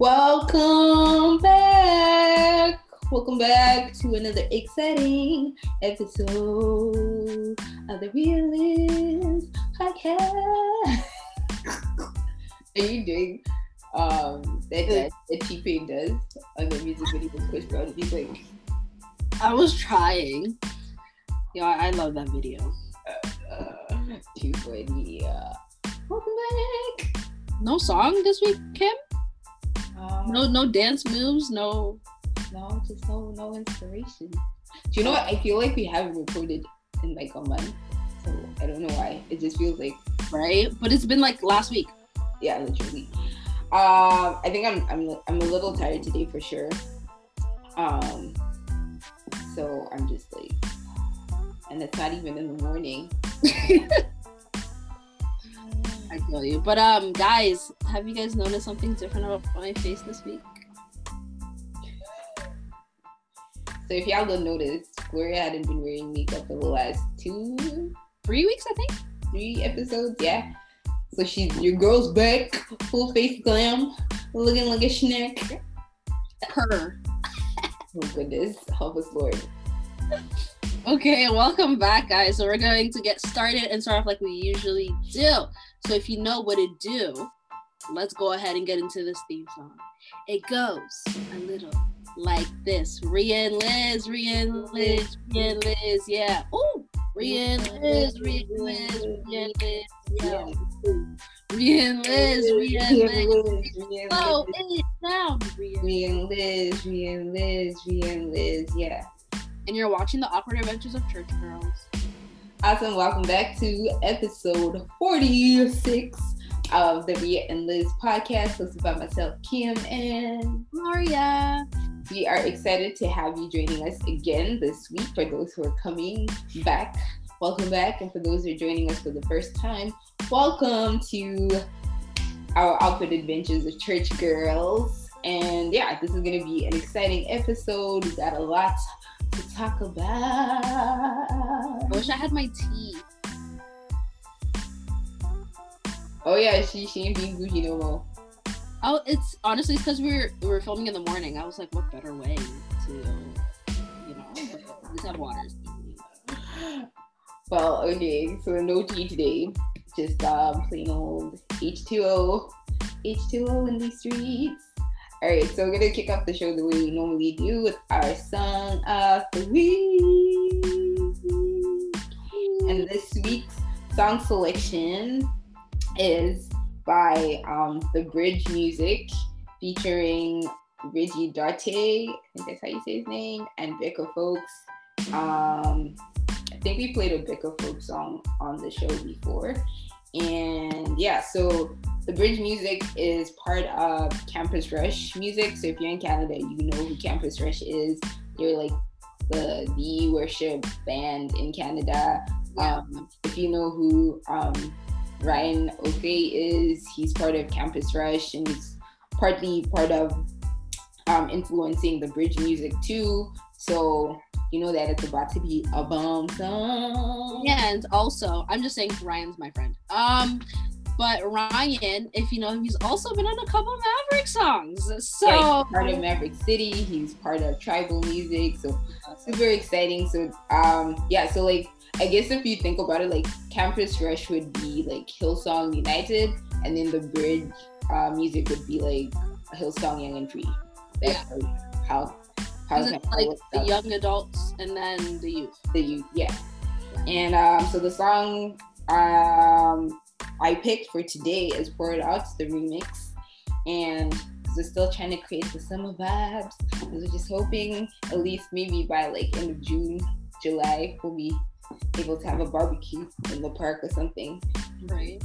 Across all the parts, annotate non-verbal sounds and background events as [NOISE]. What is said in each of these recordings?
Welcome back. Welcome back to another exciting episode of the Realist Podcast. [LAUGHS] Are you doing um that that, that T-Pain does on the music video with Chris Brown? He's like, I was trying. Yeah, I love that video. uh. Uh, welcome back. No song this week, Kim? Um, No, no dance moves. No. no, just no, no inspiration. Do you know what? I feel like we haven't recorded in like a month, so I don't know why. It just feels like, Right, but it's been like last week. yeah, literally. Um, I think I'm, I'm, I'm a little tired today for sure. Um, so I'm just like, and it's not even in the morning. [LAUGHS] I feel you. But um, guys, have you guys noticed something different about my face this week? So if y'all don't notice, Gloria hadn't been wearing makeup for the last two, Three weeks, I think. three episodes, yeah. So she's your girl's back, full face glam, looking like a snack. Per. Oh goodness, help us, Lord. Okay, welcome back, guys. So we're going to get started and start off like we usually do. So if you know what to do, let's go ahead and get into this theme song. It goes a little like this. Rhea and Liz, Rhea and Liz, Rhea and Liz, yeah. Ooh, Rhea and Liz, Rhea and Liz, Rhea and Liz, yeah. Rhea and Liz, Rhea and Liz. Slow it Rhea. Rhea and Liz, Rhea and Liz, Rhea and Liz, yeah. And you're watching the awkward adventures of church girls. Awesome, welcome back to episode 46 of the Rhea and Liz podcast, hosted by myself, Kim, and Gloria. we are excited to have you joining us again this week. For those who are coming back, welcome back. And for those who are joining us for the first time, welcome to our outfit adventures of church girls. And yeah, this is going to be an exciting episode. We got a lot to talk about. I wish I had my tea. Oh yeah, she she ain't being bougie no more. Oh, it's honestly it's because we were we were filming in the morning. I was like, what better way to, you know, but just have water. [GASPS] Well, okay, so no tea today. Just um plain old H2O. H2O in these streets. Alright, so we're gonna kick off the show the way we normally do with our song of the week. And this week's song selection is by um the Bridge Music featuring Reggie Darte, I think that's how you say his name, and Becca Folks. Um I think we played a Becca Folk song on the show before. And yeah, so the Bridge Music is part of Campus Rush Music. So if you're in Canada, you know who Campus Rush is. They're like the the worship band in Canada. Um, if you know who um, Ryan Ofei is, he's part of Campus Rush and he's partly part of um, influencing the Bridge Music too. So you know that it's about to be a bomb song. Yeah, and also, I'm just saying Ryan's my friend. Um, but Ryan, if you know him, he's also been on a couple Maverick songs. So Yeah, he's part of Maverick City. He's part of TRIBL music. So super exciting. So um yeah, so like I guess if you think about it, like Campus Rush would be like Hillsong United, and then the bridge uh, music would be like Hillsong Young and Free. That's how how is it like the young adults and then the youth? the youth, yeah. And um, so the song um, I picked for today is Pour It Out, the remix. And we're still trying to create the summer vibes. We're just hoping at least maybe by like end of June, July, we'll be able to have a barbecue in the park or something. Right.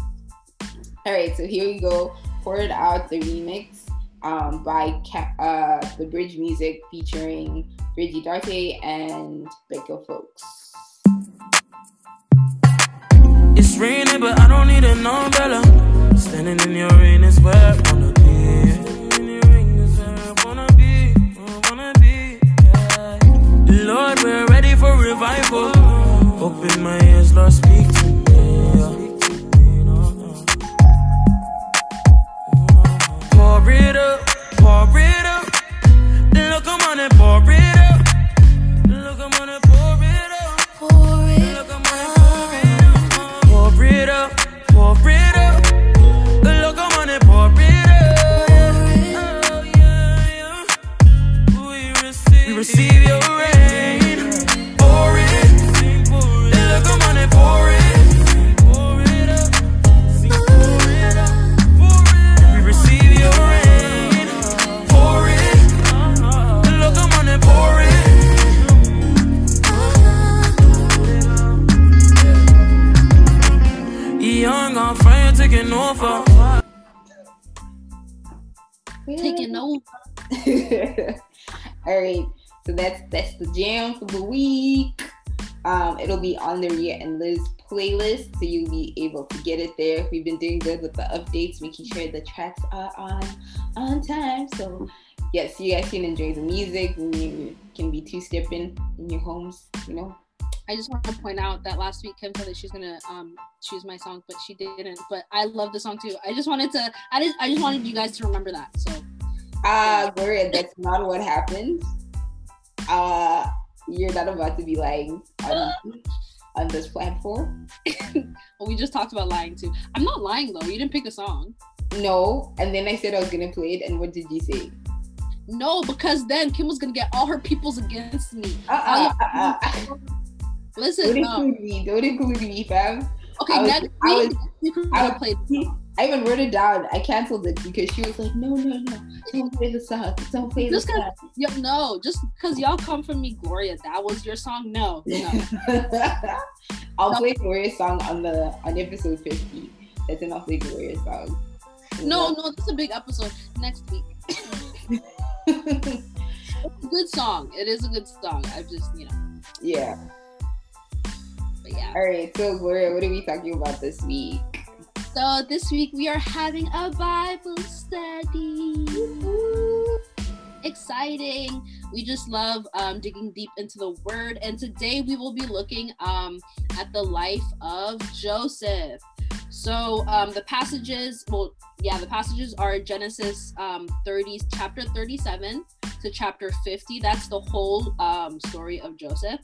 All right, so here we go. Pour It Out, the remix um, by Ca- uh, The Bridge Music featuring Bridgie Darte and Becca Folks. It's raining, but I don't need an umbrella. Standing in your rain is where I wanna be. Lord, we're ready for revival. Open my ears, Lord, speak you'll be able to get it there. We've been doing good with the updates, making sure the tracks are on on time. So yes, you guys can enjoy the music. You can be two stepping in your homes, you know. I just want to point out that last week Kim said that she's gonna um choose my song, but she didn't. But I love the song too. I just wanted to. I just. I just wanted you guys to remember that. So Uh Gloria, that's not what happened. Uh you're not about to be lying [GASPS] on, this platform. [LAUGHS] well, we just talked about lying too. I'm not lying though. You didn't pick a song. No. And then I said I was gonna play it, and what did you say? No, because then Kim was gonna get all her peoples against me. Uh uh uh. uh. Listen, Don't no. include me. Don't include me, fam. Okay, I was- next I week was- you can I was- play. The. I even wrote it down. I canceled it because she was like, "No, no, no, don't play the song. Don't play the Just 'cause- song." Yo, no, just because y'all come from me, Gloria. That was your song. No, [LAUGHS] no. I'll No. play Gloria's song on the on episode fifty. That's an I'll play Gloria's song. No, no, this is a big episode next week. [LAUGHS] It's a good song. It is a good song. I just, you know, yeah. but yeah. All right. So Gloria, what are we talking about this week? So this week we are having a Bible study. Exciting. We just love um, digging deep into the word. And today we will be looking um, at the life of Joseph. So um, the passages, well, yeah, the passages are Genesis um, 30, chapter 37 to chapter 50. That's the whole um, story of Joseph.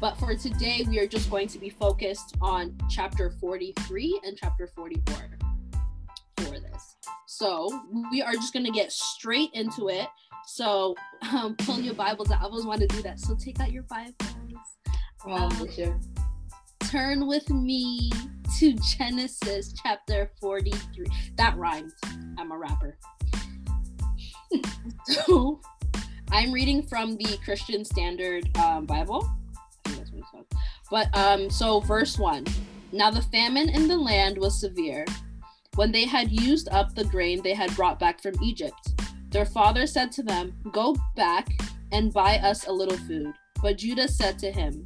But for today, we are just going to be focused on chapter 43 and chapter 44 for this. So we are just going to get straight into it. So um, pull your Bibles out. I always want to do that. So take out your Bibles. Um, Bishop. Turn with me to Genesis chapter 43. That rhymed. I'm a rapper. [LAUGHS] so I'm reading from the Christian Standard um, Bible. But um, so verse one. Now the famine in the land was severe. When they had used up the grain they had brought back from Egypt, their father said to them, Go back and buy us a little food. But Judah said to him,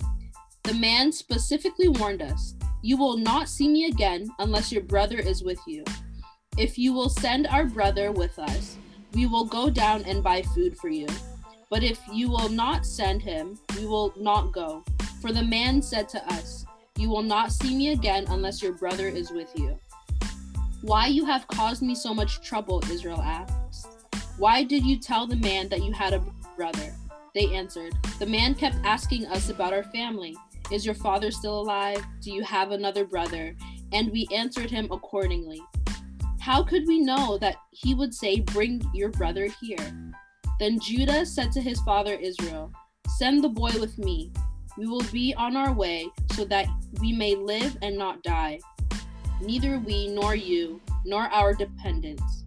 The man specifically warned us, You will not see me again unless your brother is with you. If you will send our brother with us, we will go down and buy food for you. But if you will not send him, we will not go. For the man said to us, You will not see me again unless your brother is with you. Why you have caused me so much trouble, Israel asked. Why did you tell the man that you had a brother? They answered, The man kept asking us about our family. Is your father still alive? Do you have another brother? And we answered him accordingly. How could we know that he would say, Bring your brother here? Then Judah said to his father Israel, Send the boy with me. We will be on our way so that we may live and not die. Neither we nor you nor our dependents.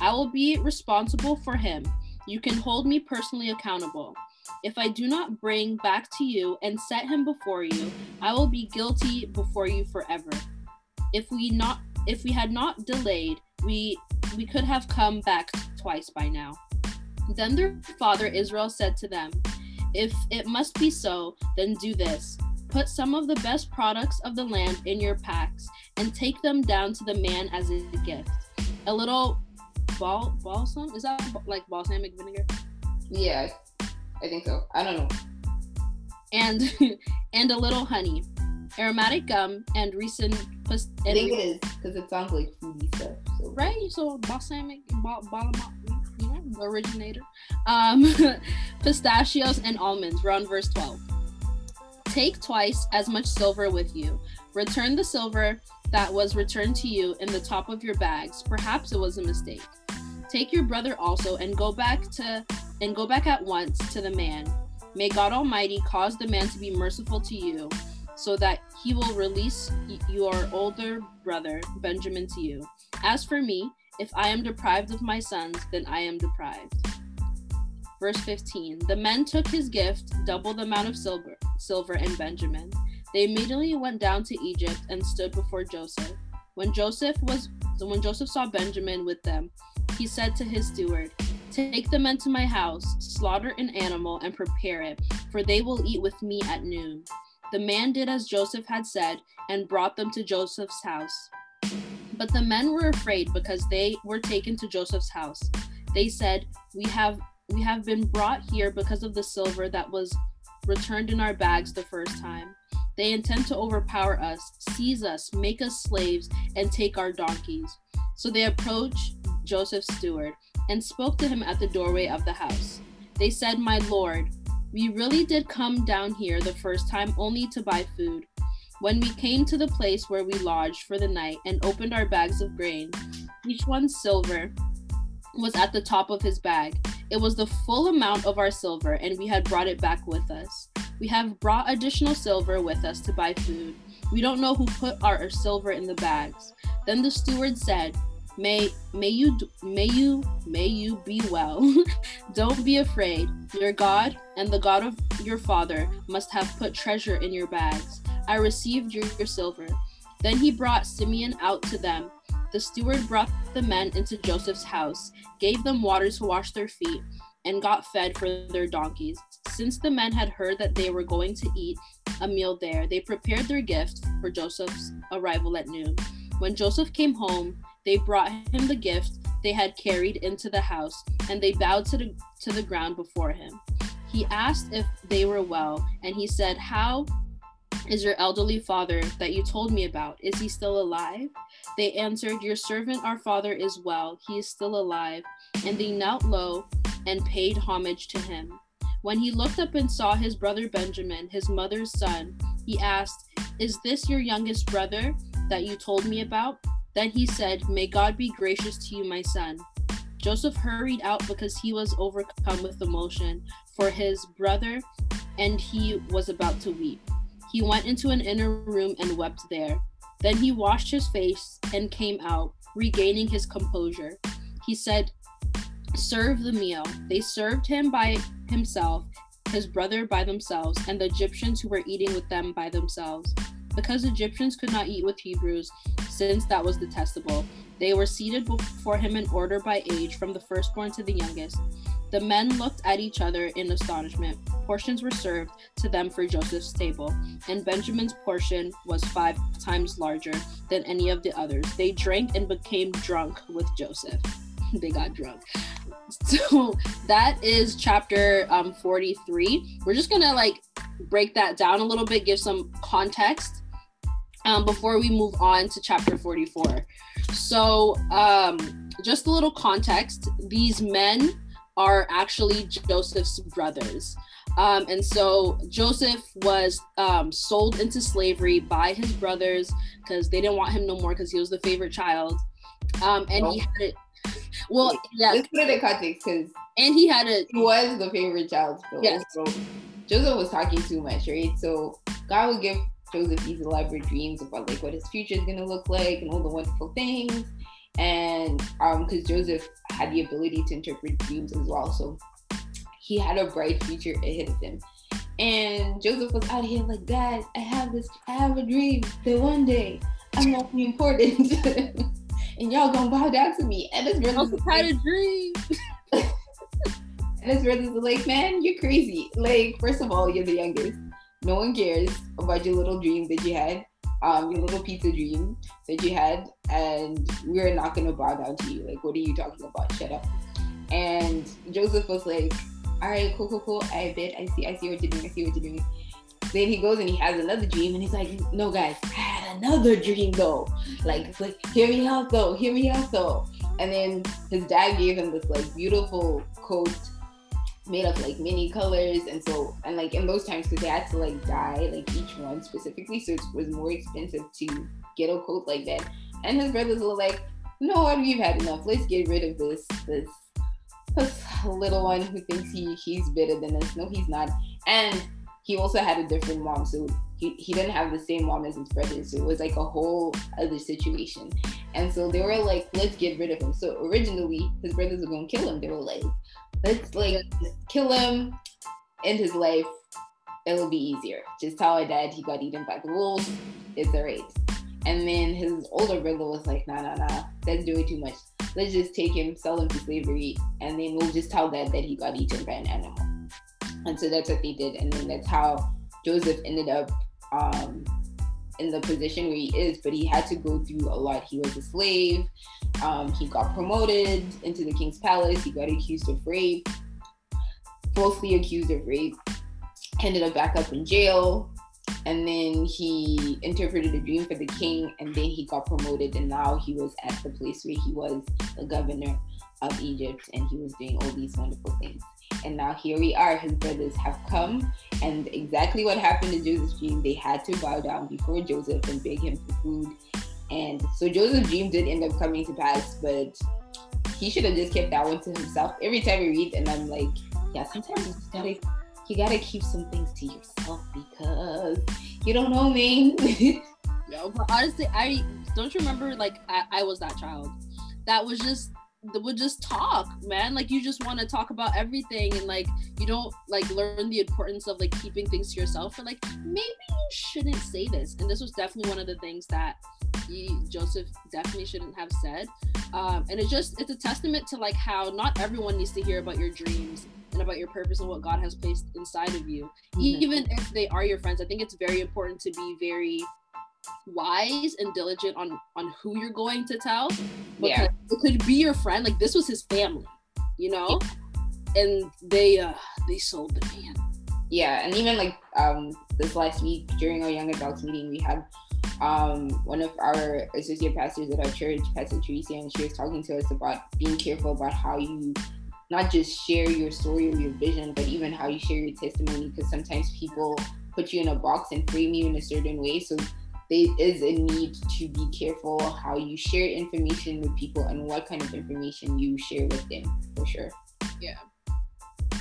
I will be responsible for him. You can hold me personally accountable. If I do not bring back to you and set him before you, I will be guilty before you forever. If we not if we had not delayed, we we could have come back twice by now. Then their father Israel said to them, If it must be so, then do this. Put some of the best products of the land in your packs and take them down to the man as a gift. A little bal- balsam? Is that like balsamic vinegar? Yeah, I think so. I don't know. And [LAUGHS] and a little honey, aromatic gum, and recent pus- I think it is because it sounds like foodie stuff. So right? So balsamic, bal- bal- the originator. Um, [LAUGHS] pistachios and almonds. We're on verse twelve. Take twice as much silver with you. Return the silver that was returned to you in the top of your bags. Perhaps it was a mistake. Take your brother also and go back to and go back at once to the man. May God Almighty cause the man to be merciful to you, so that he will release your older brother Benjamin to you. As for me, if I am deprived of my sons, then I am deprived. Verse 15 The men took his gift, double the amount of silver, silver and Benjamin. They immediately went down to Egypt and stood before Joseph. When Joseph was when Joseph saw Benjamin with them, he said to his steward, Take the men to my house, slaughter an animal, and prepare it, for they will eat with me at noon. The man did as Joseph had said and brought them to Joseph's house. But the men were afraid because they were taken to Joseph's house. They said, "We have we have been brought here because of the silver that was returned in our bags the first time. They intend to overpower us, seize us, make us slaves, and take our donkeys." So they approached Joseph's steward and spoke to him at the doorway of the house. They said, "My lord, we really did come down here the first time only to buy food. When we came to the place where we lodged for the night and opened our bags of grain, each one's silver was at the top of his bag. It was the full amount of our silver, and we had brought it back with us. We have brought additional silver with us to buy food. We don't know who put our silver in the bags. Then the steward said, May may you may you may you be well. [LAUGHS] Don't be afraid. Your God and the God of your father must have put treasure in your bags. I received your, silver. Then he brought Simeon out to them. The steward brought the men into Joseph's house, gave them water to wash their feet, and got fed for their donkeys. Since the men had heard that they were going to eat a meal there, they prepared their gift for Joseph's arrival at noon. When Joseph came home, they brought him the gift they had carried into the house, and they bowed to the, to the ground before him. He asked if they were well, and he said, How is your elderly father that you told me about? Is he still alive? They answered, Your servant, our father, is well. He is still alive. And they knelt low and paid homage to him. When he looked up and saw his brother Benjamin, his mother's son, he asked, Is this your youngest brother that you told me about? Then he said, May God be gracious to you, my son. Joseph hurried out because he was overcome with emotion for his brother, and he was about to weep. He went into an inner room and wept there. Then he washed his face and came out, regaining his composure. He said, Serve the meal. They served him by himself, his brother by themselves, and the Egyptians who were eating with them by themselves. Because Egyptians could not eat with Hebrews, since that was detestable, they were seated before him in order by age, from the firstborn to the youngest. The men looked at each other in astonishment. Portions were served to them for Joseph's table, and Benjamin's portion was five times larger than any of the others. They drank and became drunk with Joseph. [LAUGHS] they got drunk. So that is chapter um, 43. We're just gonna like break that down a little bit, give some context um, before we move on to chapter 44. So, um, just a little context these men are actually Joseph's brothers. Um, and so Joseph was um, sold into slavery by his brothers because they didn't want him no more because he was the favorite child. Um, and he had it. Well, yeah. Let's put it in context because and he had a he was the favorite child. So, Yes. so Joseph was talking too much, right? So God would give Joseph these elaborate dreams about like what his future is gonna look like and all the wonderful things. And um, because Joseph had the ability to interpret dreams as well, so he had a bright future ahead of him. And Joseph was out here like, Dad, I have this, I have a dream that one day I'm gonna be important, [LAUGHS] and y'all gonna bow down to me. And his brothers, had a dream. [LAUGHS] and his brothers like, man, you're crazy. Like, first of all, you're the youngest. No one cares about your little dream that you had, um, your little pizza dream that you had, and we're not gonna bow down to you. Like, what are you talking about? Shut up. And Joseph was like, all right, cool, cool, cool. I bet I see, I see what you're doing. I see what you're doing. Then he goes and he has another dream, and he's like, no, guys, I had another dream though. Like, it's like, hear me out though, hear me out though. And then his dad gave him this like beautiful coat made of like many colors and so and like in those times because they had to like dye like each one specifically so it was more expensive to get a coat like that. And his brothers were like no we've had enough. Let's get rid of this this this little one who thinks he he's better than us. No he's not. And he also had a different mom so he, he didn't have the same mom as his brothers so it was like a whole other situation. And so they were like let's get rid of him. So originally his brothers were gonna kill him. They were like let's like just kill him end his life it'll be easier just tell our dad he got eaten by the wolves it's a race. And then his older brother was like, nah, nah, nah, that's doing too much. Let's just take him, sell him to slavery, and then we'll just tell dad that he got eaten by an animal. And so that's what they did. And then that's how Joseph ended up um, in the position where he is, but he had to go through a lot. He was a slave. Um, he got promoted into the king's palace. He got accused of rape, falsely accused of rape. Ended up back up in jail. And then he interpreted a dream for the king, and then he got promoted. And now he was at the place where he was the governor of Egypt, and he was doing all these wonderful things. And now here we are, his brothers have come. And exactly what happened to Joseph's dream, they had to bow down before Joseph and beg him for food. And so Joseph's dream did end up coming to pass, but he should have just kept that one to himself. Every time I read, and I'm like, yeah, sometimes you gotta you gotta keep some things to yourself because you don't know, me. No, [LAUGHS] but honestly, I don't remember like I, I was that child that was just would just talk, man. Like you just want to talk about everything and like you don't like learn the importance of like keeping things to yourself. Or like maybe you shouldn't say this. And this was definitely one of the things that he, Joseph definitely shouldn't have said. Um, and it's just it's a testament to like how not everyone needs to hear about your dreams and about your purpose and what God has placed inside of you. Mm-hmm. Even if they are your friends, I think it's very important to be very wise and diligent on on who you're going to tell. Because yeah. it could be your friend like this was his family you know? And they uh they sold the man. Yeah and even like um this last week during our young adults meeting we had um one of our associate pastors at our church pastor teresa and she was talking to us about being careful about how you not just share your story or your vision but even how you share your testimony because sometimes people put you in a box and frame you in a certain way. So there is a need to be careful how you share information with people and what kind of information you share with them for sure. Yeah,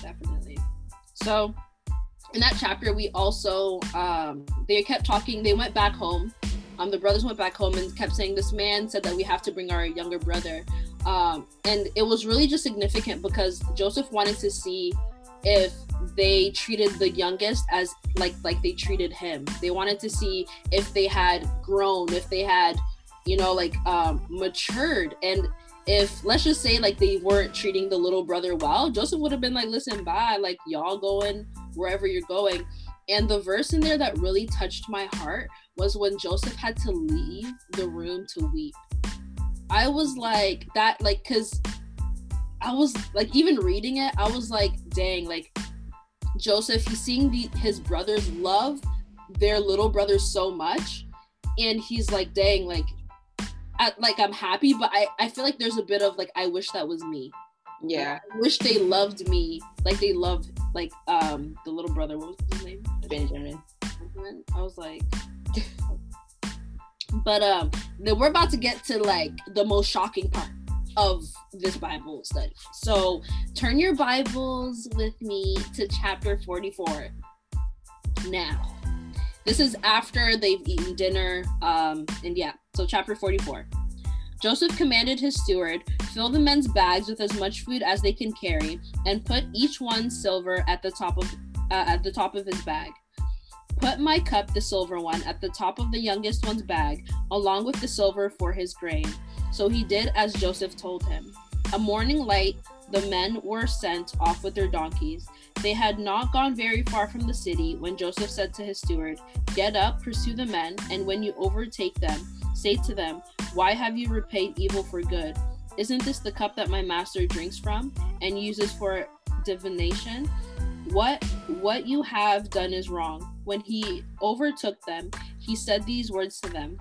definitely. So in that chapter, we also um, they kept talking. They went back home. Um, the brothers went back home and kept saying, "This man said that we have to bring our younger brother." Um, and it was really just significant because Joseph wanted to see if they treated the youngest as like like they treated him. They wanted to see if they had grown, if they had, you know, like um matured and if let's just say like they weren't treating the little brother well, Joseph would have been like, listen, bye, like y'all going wherever you're going. And the verse in there that really touched my heart was when Joseph had to leave the room to weep. I was like that, like, cause I was like, even reading it, I was like, dang, like Joseph, he's seeing the, his brothers love their little brother so much, and he's like, dang, like, I, like I'm happy, but I I feel like there's a bit of like I wish that was me. Yeah, I wish they loved me like they loved like um the little brother. What was his name? Benjamin. I was like. [LAUGHS] but um, then we're about to get to like the most shocking part of this Bible study. So turn your Bibles with me to chapter 44. Now, this is after they've eaten dinner. Um, and yeah, so chapter 44. Joseph commanded his steward, fill the men's bags with as much food as they can carry, and put each one's silver at the top of uh, at the top of his bag. Put my cup, the silver one, at the top of the youngest one's bag, along with the silver for his grain so he did as Joseph told him. A morning light, the men were sent off with their donkeys. They had not gone very far from the city when Joseph said to his steward, Get up, pursue the men, and when you overtake them, say to them, Why have you repaid evil for good? Isn't this the cup that my master drinks from and uses for divination? What what you have done is wrong. When he overtook them, he said these words to them.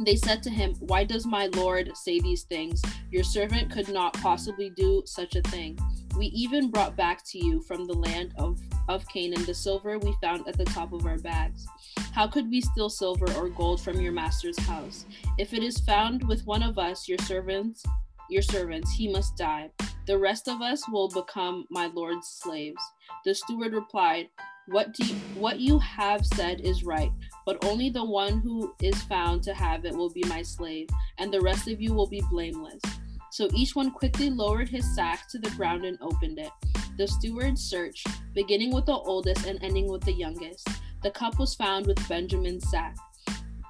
They said to him, Why does my Lord say these things? Your servant could not possibly do such a thing. We even brought back to you from the land of, of Canaan the silver we found at the top of our bags. How could we steal silver or gold from your master's house? If it is found with one of us, your servants, your servants, he must die. The rest of us will become my Lord's slaves. The steward replied, what do you, what you have said is right, but only the one who is found to have it will be my slave, and the rest of you will be blameless. So each one quickly lowered his sack to the ground and opened it. The steward searched, beginning with the oldest and ending with the youngest. The cup was found with Benjamin's sack.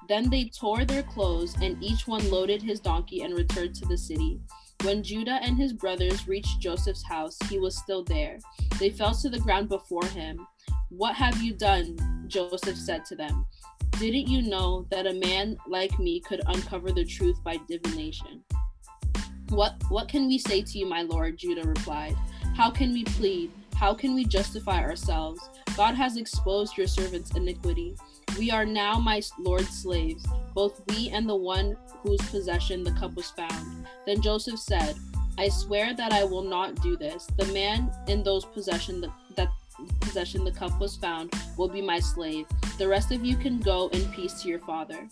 Then they tore their clothes, and each one loaded his donkey and returned to the city. When Judah and his brothers reached Joseph's house, he was still there. They fell to the ground before him. What have you done? Joseph said to them. Didn't you know that a man like me could uncover the truth by divination? What what can we say to you, my lord? Judah replied. How can we plead? How can we justify ourselves? God has exposed your servant's iniquity. We are now my lord's slaves, both we and the one whose possession the cup was found. Then Joseph said, I swear that I will not do this. The man in those possession the, that possession the cup was found will be my slave. The rest of you can go in peace to your father.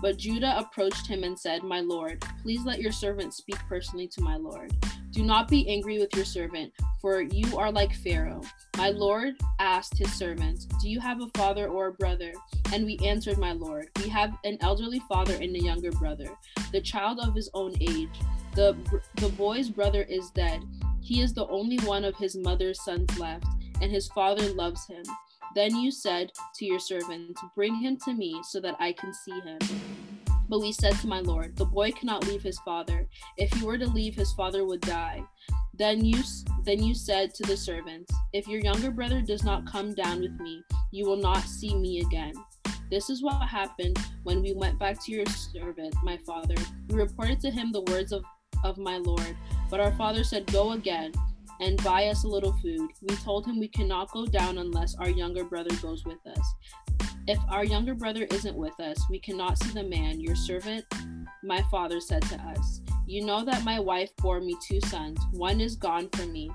But Judah approached him and said, My lord, please let your servant speak personally to my lord. Do not be angry with your servant, for you are like Pharaoh. My lord asked his servants, Do you have a father or a brother? And we answered, My lord, we have an elderly father and a younger brother, the child of his own age. The, the boy's brother is dead. He is the only one of his mother's sons left, and his father loves him. Then you said to your servants, Bring him to me so that I can see him. But we said to my lord, The boy cannot leave his father. If he were to leave, his father would die. Then you, then you said to the servants, If your younger brother does not come down with me, you will not see me again. This is what happened when we went back to your servant, my father. We reported to him the words of, of my Lord. But our father said, Go again and buy us a little food. We told him we cannot go down unless our younger brother goes with us. If our younger brother isn't with us, we cannot see the man, your servant, my father said to us. You know that my wife bore me two sons. One is gone from me.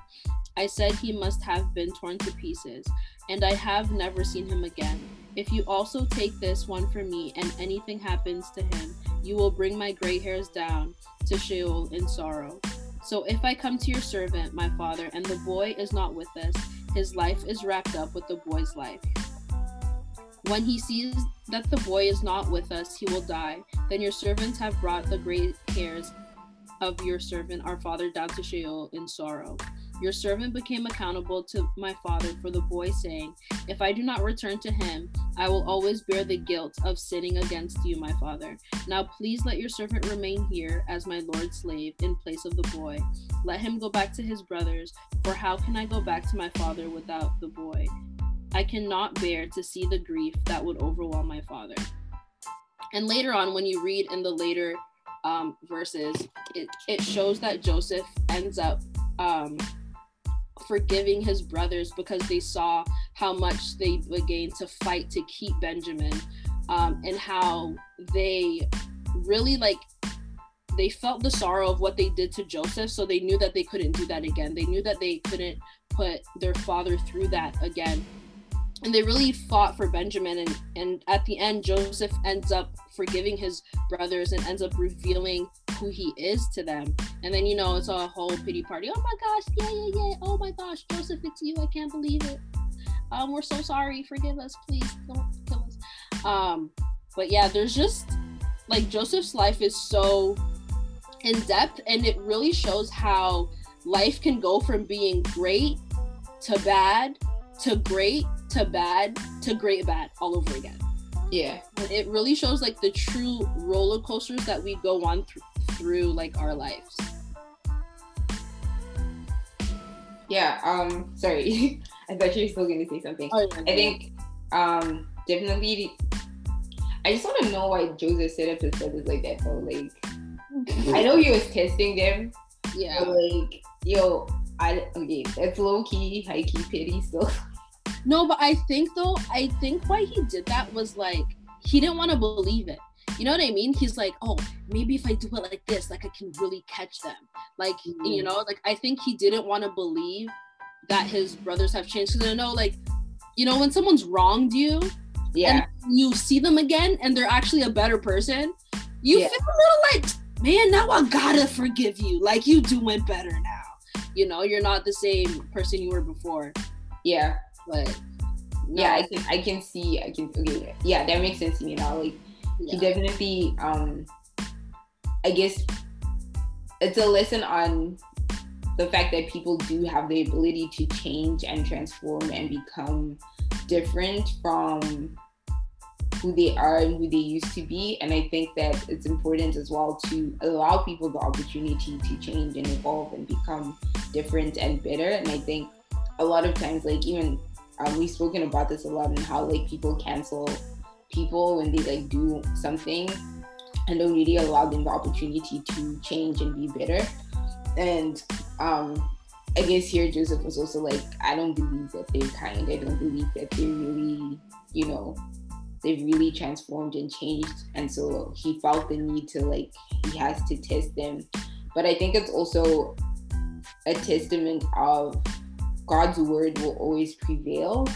I said he must have been torn to pieces, and I have never seen him again. If you also take this one from me and anything happens to him, you will bring my gray hairs down to Sheol in sorrow. So if I come to your servant, my father, and the boy is not with us, his life is wrapped up with the boy's life. When he sees that the boy is not with us, he will die. Then your servants have brought the great cares of your servant, our father, down to Sheol in sorrow. Your servant became accountable to my father for the boy, saying, If I do not return to him, I will always bear the guilt of sinning against you, my father. Now please let your servant remain here as my lord's slave in place of the boy. Let him go back to his brothers, for how can I go back to my father without the boy? I cannot bear to see the grief that would overwhelm my father. And later on, when you read in the later um, verses, it, it shows that Joseph ends up um, forgiving his brothers because they saw how much they gain to fight to keep Benjamin um, and how they really like they felt the sorrow of what they did to Joseph so they knew that they couldn't do that again. They knew that they couldn't put their father through that again and they really fought for Benjamin and and at the end Joseph ends up forgiving his brothers and ends up revealing who he is to them. And then you know it's a whole pity party. Oh my gosh yeah yeah yeah. Oh my gosh Joseph it's you. I can't believe it. Um we're so sorry. Forgive us please. Don't kill us. Um but yeah there's just like Joseph's life is so in depth and it really shows how life can go from being great to bad to great to bad to great bad all over again. Yeah. And it really shows like the true roller coasters that we go on th- through like our lives. Yeah, um sorry. [LAUGHS] I thought you were still gonna say something. Oh, I think um definitely I just wanna know why Joseph set up his brothers like that though. Like I know he was testing them, yeah. but like yo, I okay, that's low key, high key pity still. [LAUGHS] No, but I think though, I think why he did that was like he didn't want to believe it. You know what I mean? He's like, oh, maybe if I do it like this, like I can really catch them. Like, Mm-hmm. you know, like I think he didn't want to believe that his brothers have changed. Because I know, like, you know, when someone's wronged you Yeah. and you see them again and they're actually a better person, you Yeah. feel a little like, man, now I gotta forgive you. Like you doing better now. You know, you're not the same person you were before. yeah. But no, Yeah, I can I can see I can okay. Yeah, that makes sense to me now. Like he definitely um I guess it's a lesson on the fact that people do have the ability to change and transform and become different from who they are and who they used to be. And I think that it's important as well to allow people the opportunity to change and evolve and become different and better. And I think a lot of times, like even um, we've spoken about this a lot and how like people cancel people when they like do something and don't really allow them the opportunity to change and be better. And um, I guess here Joseph was also like, I don't believe that they're kind. I don't believe that they're really, you know, they've really transformed and changed. And so he felt the need to like he has to test them. But I think it's also a testament of God's word will always prevail.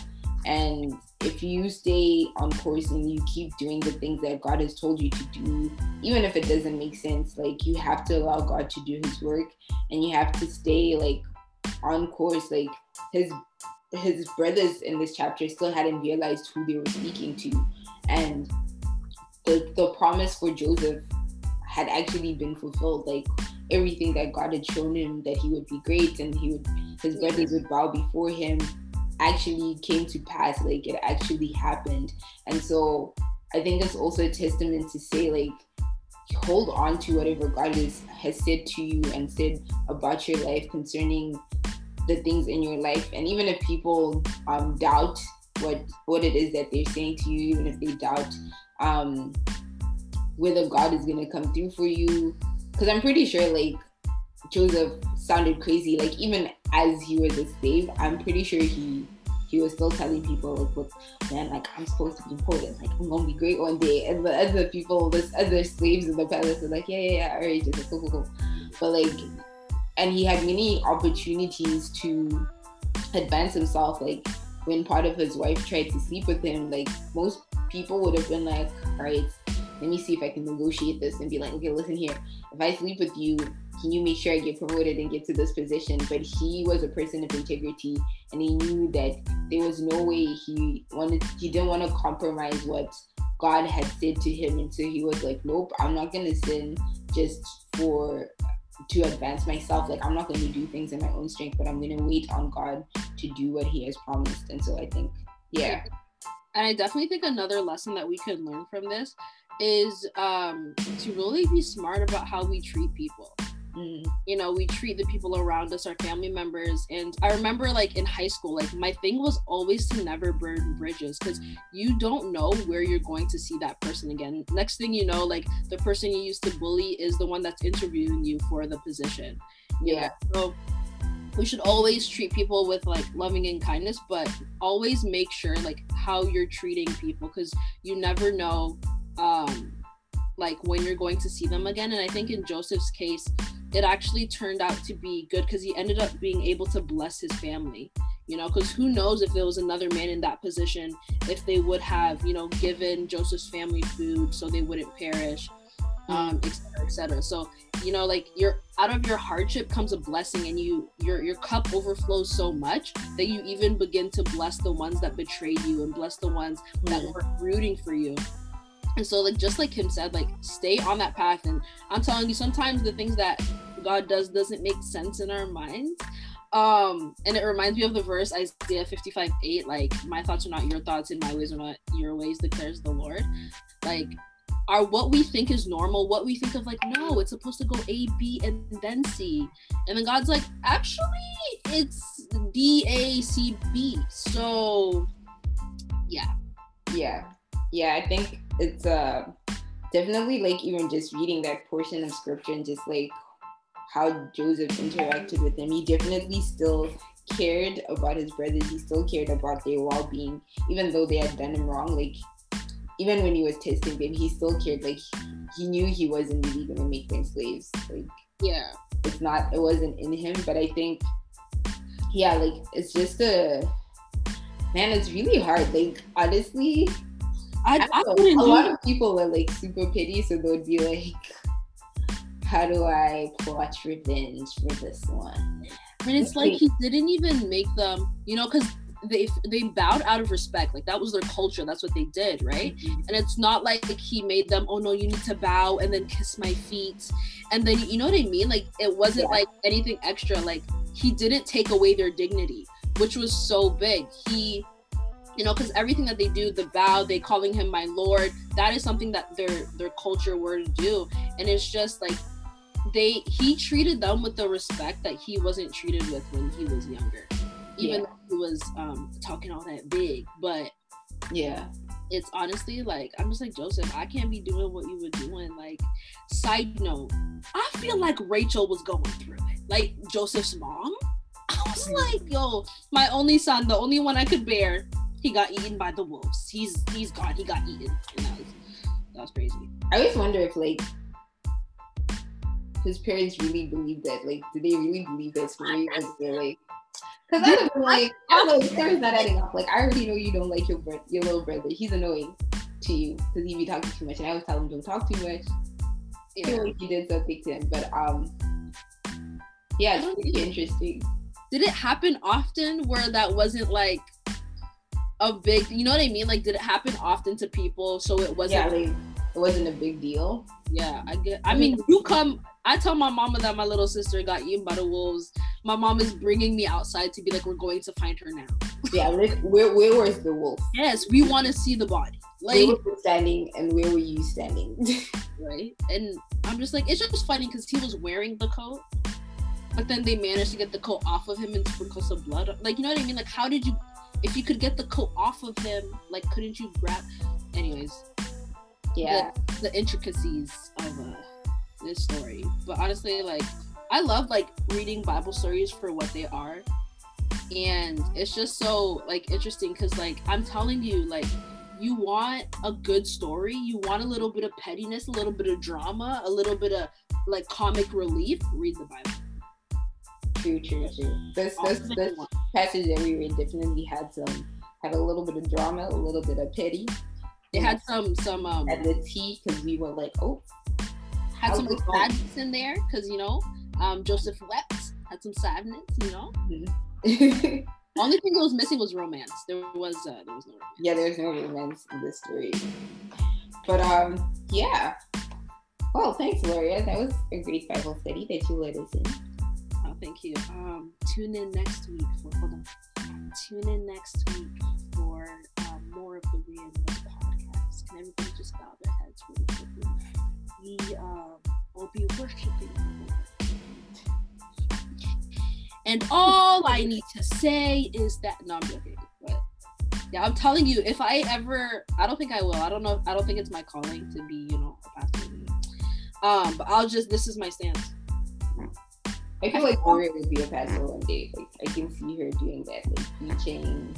And if you stay on course and you keep doing the things that God has told you to do, even if it doesn't make sense, like you have to allow God to do his work and you have to stay like on course. Like his his brothers in this chapter still hadn't realized who they were speaking to. And the the promise for Joseph had actually been fulfilled. Like everything that God had shown him that he would be great and he would his brothers would bow before him actually came to pass like it actually happened. And so i think it's also a testament to say like hold on to whatever god is, has said to you and said about your life concerning the things in your life. And even if people um, doubt what what it is that they're saying to you even if they doubt um, whether god is going to come through for you. Because i'm pretty sure like joseph sounded crazy. Like even as he was a slave, I'm pretty sure he he was still telling people like, "Look, man, like I'm supposed to be important. Like I'm gonna be great one day." And the other people, this other slaves in the palace, are like, "Yeah, yeah, yeah, all right, just cool, cool, cool." But like, and he had many opportunities to advance himself. Like when Potiphar's wife tried to sleep with him, like most people would have been like, "All right, let me see if I can negotiate this," and be like, "Okay, listen here. If I sleep with you, can you make sure I get promoted and get to this position? But he was a person of integrity and he knew that there was no way he wanted he didn't want to compromise what God had said to him. And so he was like, Nope, I'm not gonna sin just for to advance myself. Like I'm not gonna do things in my own strength, but I'm gonna wait on God to do what he has promised. And so I think, yeah. And I definitely think another lesson that we could learn from this is um, to really be smart about how we treat people. Mm. You know, we treat the people around us, our family members. And I remember, like, in high school, like, my thing was always to never burn bridges because you don't know where you're going to see that person again. Next thing you know, like, the person you used to bully is the one that's interviewing you for the position. Yeah. So, we should always treat people with like loving and kindness but always make sure like how you're treating people because you never know um like when you're going to see them again. And i think in joseph's case it actually turned out to be good because he ended up being able to bless his family you know because who knows if there was another man in that position if they would have you know given joseph's family food so they wouldn't perish um et cetera, et cetera. so you know like you're out of your hardship comes a blessing and you your your cup overflows so much that you even begin to bless the ones that betrayed you and bless the ones that were rooting for you and so like just like him said, like stay on that path. And I'm telling you, sometimes the things that God does doesn't make sense in our minds. Um, and it reminds me of the verse Isaiah 55 8, like my thoughts are not your thoughts, and my ways are not your ways, declares the Lord. Like are what we think is normal, what we think of like, no, it's supposed to go A, B, and then C. And then God's like, actually, it's D, A, C, B. So yeah. Yeah. Yeah, I think it's uh definitely like even just reading that portion of scripture and just like how Joseph interacted with him. He definitely still cared about his brothers. He still cared about their well-being, even though they had done him wrong. Like even when he was testing them, he still cared. Like he knew he wasn't really gonna make them slaves. Like yeah, it's not. It wasn't in him. But I think yeah, like it's just a man. It's really hard. Like honestly, I, I, I a lot of people are like super pity, so they would be like, "How do I plot revenge for this one?" And it's like he didn't even make them, you know, because they they bowed out of respect. Like that was their culture. That's what they did, right? Mm-hmm. And it's not like he made them, "Oh no, you need to bow and then kiss my feet," and then you know what I mean? Like it wasn't yeah. like anything extra. Like he didn't take away their dignity, which was so big. He you know because everything that they do the bow they calling him my lord that is something that their their culture were to do and it's just like they he treated them with the respect that he wasn't treated with when he was younger even Yeah. though he was um talking all that big but Yeah. it's honestly like I'm just like Joseph, I can't be doing what you were doing. Like, side note, I feel like Rachel was going through it. Like Joseph's mom. [LAUGHS] I was like, yo, my only son, the only one I could bear, he got eaten by the wolves. He's he's gone. He got eaten. And that was that was crazy. I always wonder if like his parents really believe that. Like, do they really believe that story? Or they're like, because I was like, I don't know, the story's not adding up. Like, I already know you don't like your bro- your little brother. He's annoying to you because he be talking too much, and I always tell him don't talk too much. I feel Yeah. like you did something to him, but um, yeah, it's pretty interesting. Did it happen often where that wasn't like a big you know what I mean? Like did it happen often to people so it wasn't Yeah, like it wasn't a big deal. Yeah, I get. I mean, you come. I tell my mama that my little sister got eaten by the wolves. My mom is bringing me outside to be like, we're going to find her now. [LAUGHS] Yeah, like, where where was the wolf? Yes, we want to see the body. Where Like, was it standing, and where were you standing? [LAUGHS] right? And I'm just like, it's just funny because he was wearing the coat, but then they managed to get the coat off of him and sprinkle some blood. Like, you know what I mean? Like, how did you? If you could get the coat off of him, like, couldn't you grab? Anyways, yeah, the intricacies of uh, this story. But honestly, like I love like reading Bible stories for what they are, and it's just so like interesting because like I'm telling you, like you want a good story, you want a little bit of pettiness, a little bit of drama, a little bit of like comic relief. Read the Bible. True, true, true. This this this passage that we read definitely had some had a little bit of drama, a little bit of pity. It had some some um at the tea because we were like, oh, had some sadness in there because you know um Joseph wept had some sadness you know yeah, [LAUGHS] only thing that was missing was romance there was uh, there was no romance Yeah, there's no romance in this story. But um, yeah. Well, thanks, Gloria. That was a great Bible study that you led us in. Thank you. Um, tune in next week for hold on. Tune in next week for um, more of the Ria and Liz podcast. Can everybody just bow their heads really quickly? We um, will be worshiping. And all I need to say is that no, I'm joking. But yeah, I'm telling you, if I ever, I don't think I will. I don't know. I don't think it's my calling to be, you know, a pastor. Um, but I'll just. This is my stance. I feel like Gloria would be a pastor one day. Like I can see her doing that, like preaching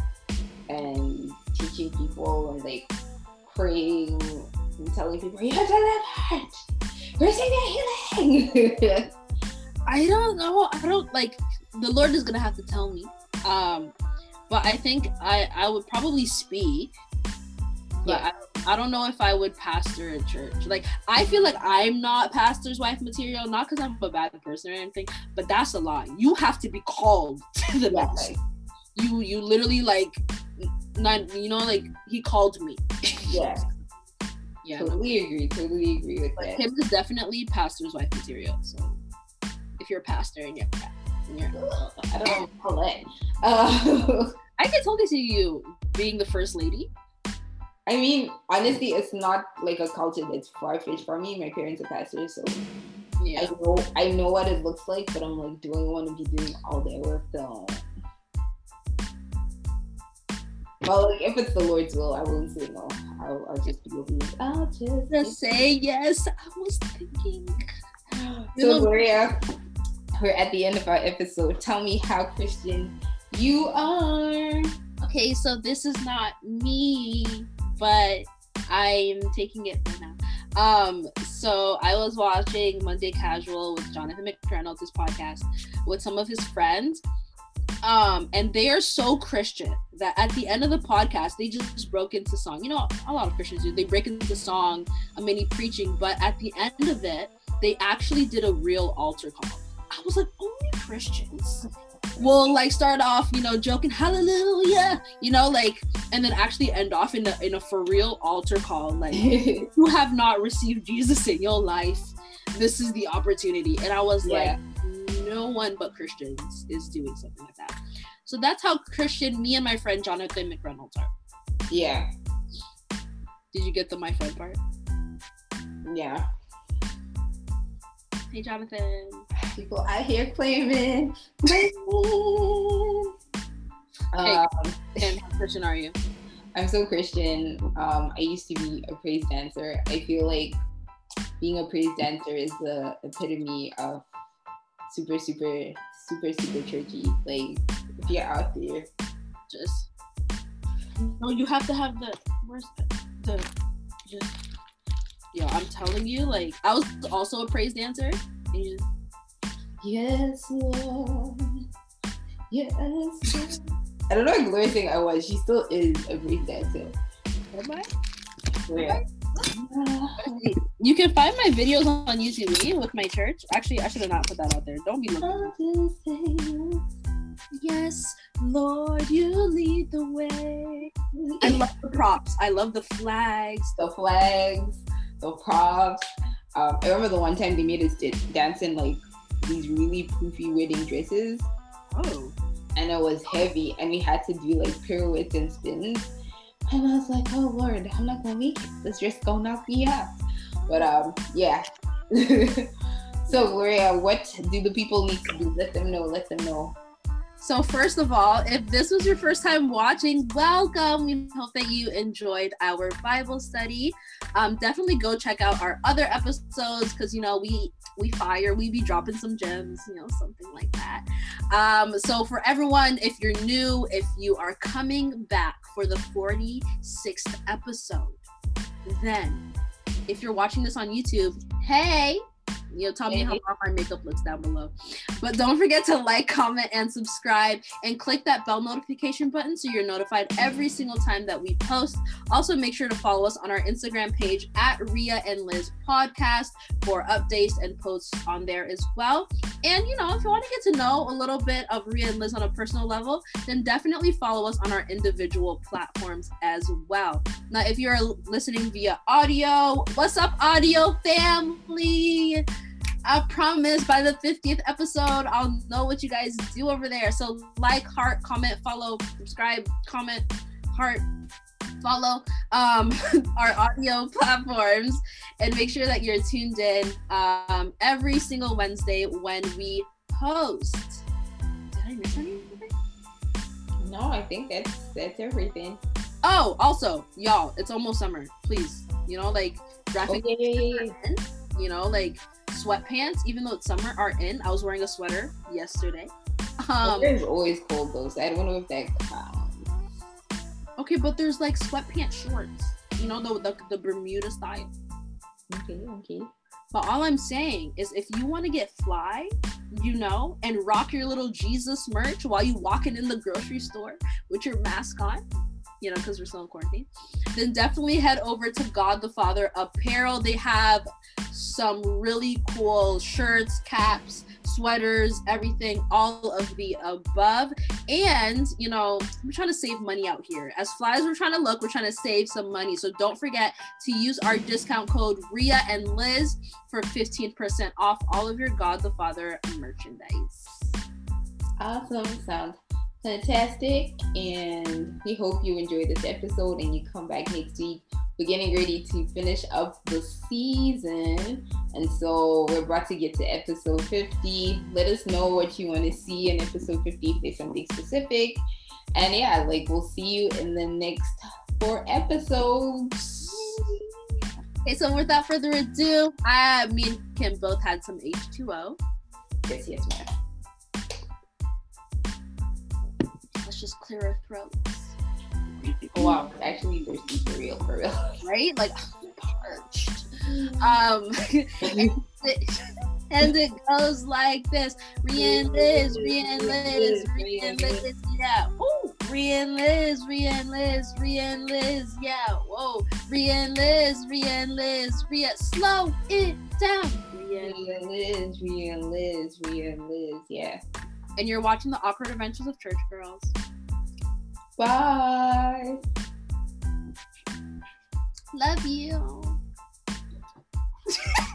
and teaching people and like praying and telling people, you have to live heart. Receive your healing. I don't know. I don't like the Lord is gonna have to tell me. Um, but I think I I would probably speak. But Yeah. I, I don't know if I would pastor a church. Like I feel like I'm not pastor's wife material, not because I'm a bad person or anything, but that's a lie. You have to be called [LAUGHS] to the yeah, ministry. You you literally like not you know like he called me. [LAUGHS] yeah. yeah. no. Totally agree. Totally agree with But that. him is definitely pastor's wife material. So if you're a pastor and you're, and you're I don't know how that. Uh, I can totally see you being the first lady. I mean, honestly, it's not like a culture that's far fetched from me. My parents are pastors, so I know I know what it looks like, but I'm like, do I want to be doing all that work though? Well, like if it's the Lord's will, I won't say no. I'll, I'll just be obedient. I'll just. Just say yes. I was thinking. [GASPS] So Gloria, we're at the end of our episode. Tell me how Christian you are. Okay, so this is not me, but I'm taking it for now. Um, so I was watching Monday Casual with Jonathan McReynolds' his podcast with some of his friends. Um, and they are so Christian that at the end of the podcast, they just broke into song. You know, a lot of Christians do. They break into song, a mini preaching, but at the end of it, they actually did a real altar call. I was like, only Christians will like start off, you know, joking hallelujah, you know, like, and then actually end off in a in a for real altar call, like yeah. [LAUGHS] you have not received Jesus in your life, this is the opportunity. And I was like, no one but Christians is doing something like that. So that's how Christian me and my friend Jonathan McReynolds are. Yeah, Did you get the my friend part? yeah. Hey, Jonathan. People out here claiming. Um, And how Christian are you? I'm so Christian. Um, I used to be a praise dancer. I feel like being a praise dancer is the epitome of super, super, super, super churchy. Like, if you're out there, Just. No, you have to have the. Where's the. the just. Yo, I'm telling you, like, I was also a praise dancer. And you just, yes, Lord, yes. Lord. I don't know what Gloria thing I was. She still is a praise dancer. am I? Gloria. You can find my videos on YouTube with my church. Actually, I should have not put that out there. Don't be looking. Yes, Lord, you lead the way. I love the props. I love the flags. the flags, the props. Um, I remember the one time they made us di- dance in like these really poofy wedding dresses, Oh, and it was heavy, and we had to do like pirouettes and spins. And I was like, oh lord, I'm not gonna make it. This dress gonna knock me out. But um, yeah. [LAUGHS] so Gloria, what do the people need to do? Let them know. Let them know. So first of all, if this was your first time watching, welcome. We hope that you enjoyed our Bible study. Um, definitely go check out our other episodes because you know we we fire, we be dropping some gems, you know, something like that. Um, so for everyone, if you're new, if you are coming back for the 46th episode, then if you're watching this on YouTube, hey, you know, tell me how my makeup looks down below. But don't forget to like, comment, and subscribe, and click that bell notification button so you're notified every single time that we post. Also, make sure to follow us on our Instagram page at Ria and Liz Podcast for updates and posts on there as well. And you know, if you want to get to know a little bit of Ria and Liz on a personal level, then definitely follow us on our individual platforms as well. Now, if you're listening via audio, what's up, audio family? I promise by the 50th episode, I'll know what you guys do over there. So, like, heart, comment, follow, subscribe, comment, heart, follow um, [LAUGHS] our audio platforms, and make sure that you're tuned in um, every single Wednesday when we post. Did I miss anything? No, I think that's that's everything. Oh, also, y'all, it's almost summer. Please, you know, like graphic in, you know, like sweatpants, even though it's summer, are in. I was wearing a sweater yesterday. Um, it's always cold though, so I don't know if that counts. okay, but there's like sweatpants shorts, you know, the, the, the Bermuda style. Okay, okay. But all I'm saying is if you want to get fly, you know, and rock your little Jesus merch while you walking in the grocery store with your mask on, you know, because we're still in quarantine, then definitely head over to God the Father Apparel. They have some really cool shirts, caps, sweaters, everything, all of the above. And, you know, we're trying to save money out here. As fly as we're trying to look, we're trying to save some money. So don't forget to use our discount code RIA and Liz for 15% off all of your God the Father merchandise. Awesome. Sounds fantastic. And we hope you enjoyed this episode and you come back next week. We're getting ready to finish up the season. And so we're about to get to episode 50. Let us know what you want to see in episode 50 if there's something specific. And yeah, like we'll see you in the next four episodes. Okay, so without further ado, I, me and Kim both had some H2O. Yes, yes, ma'am. Just clear our throats. Oh, wow, it's actually thirsty for real, for real. Right? Like, [SIGHS] parched. Um, [LAUGHS] and it goes like this Ria and Liz, Ria and Liz, Ria and Liz, yeah. Ooh, Ria and Liz, Ria and Liz, Ria and Liz, yeah. Whoa, Ria and Liz, Ria and Liz, Rian. Slow it down. Ria and Liz, and Liz, and Liz, yeah. And you're watching the awkward adventures of church girls. Bye. Love you. [LAUGHS]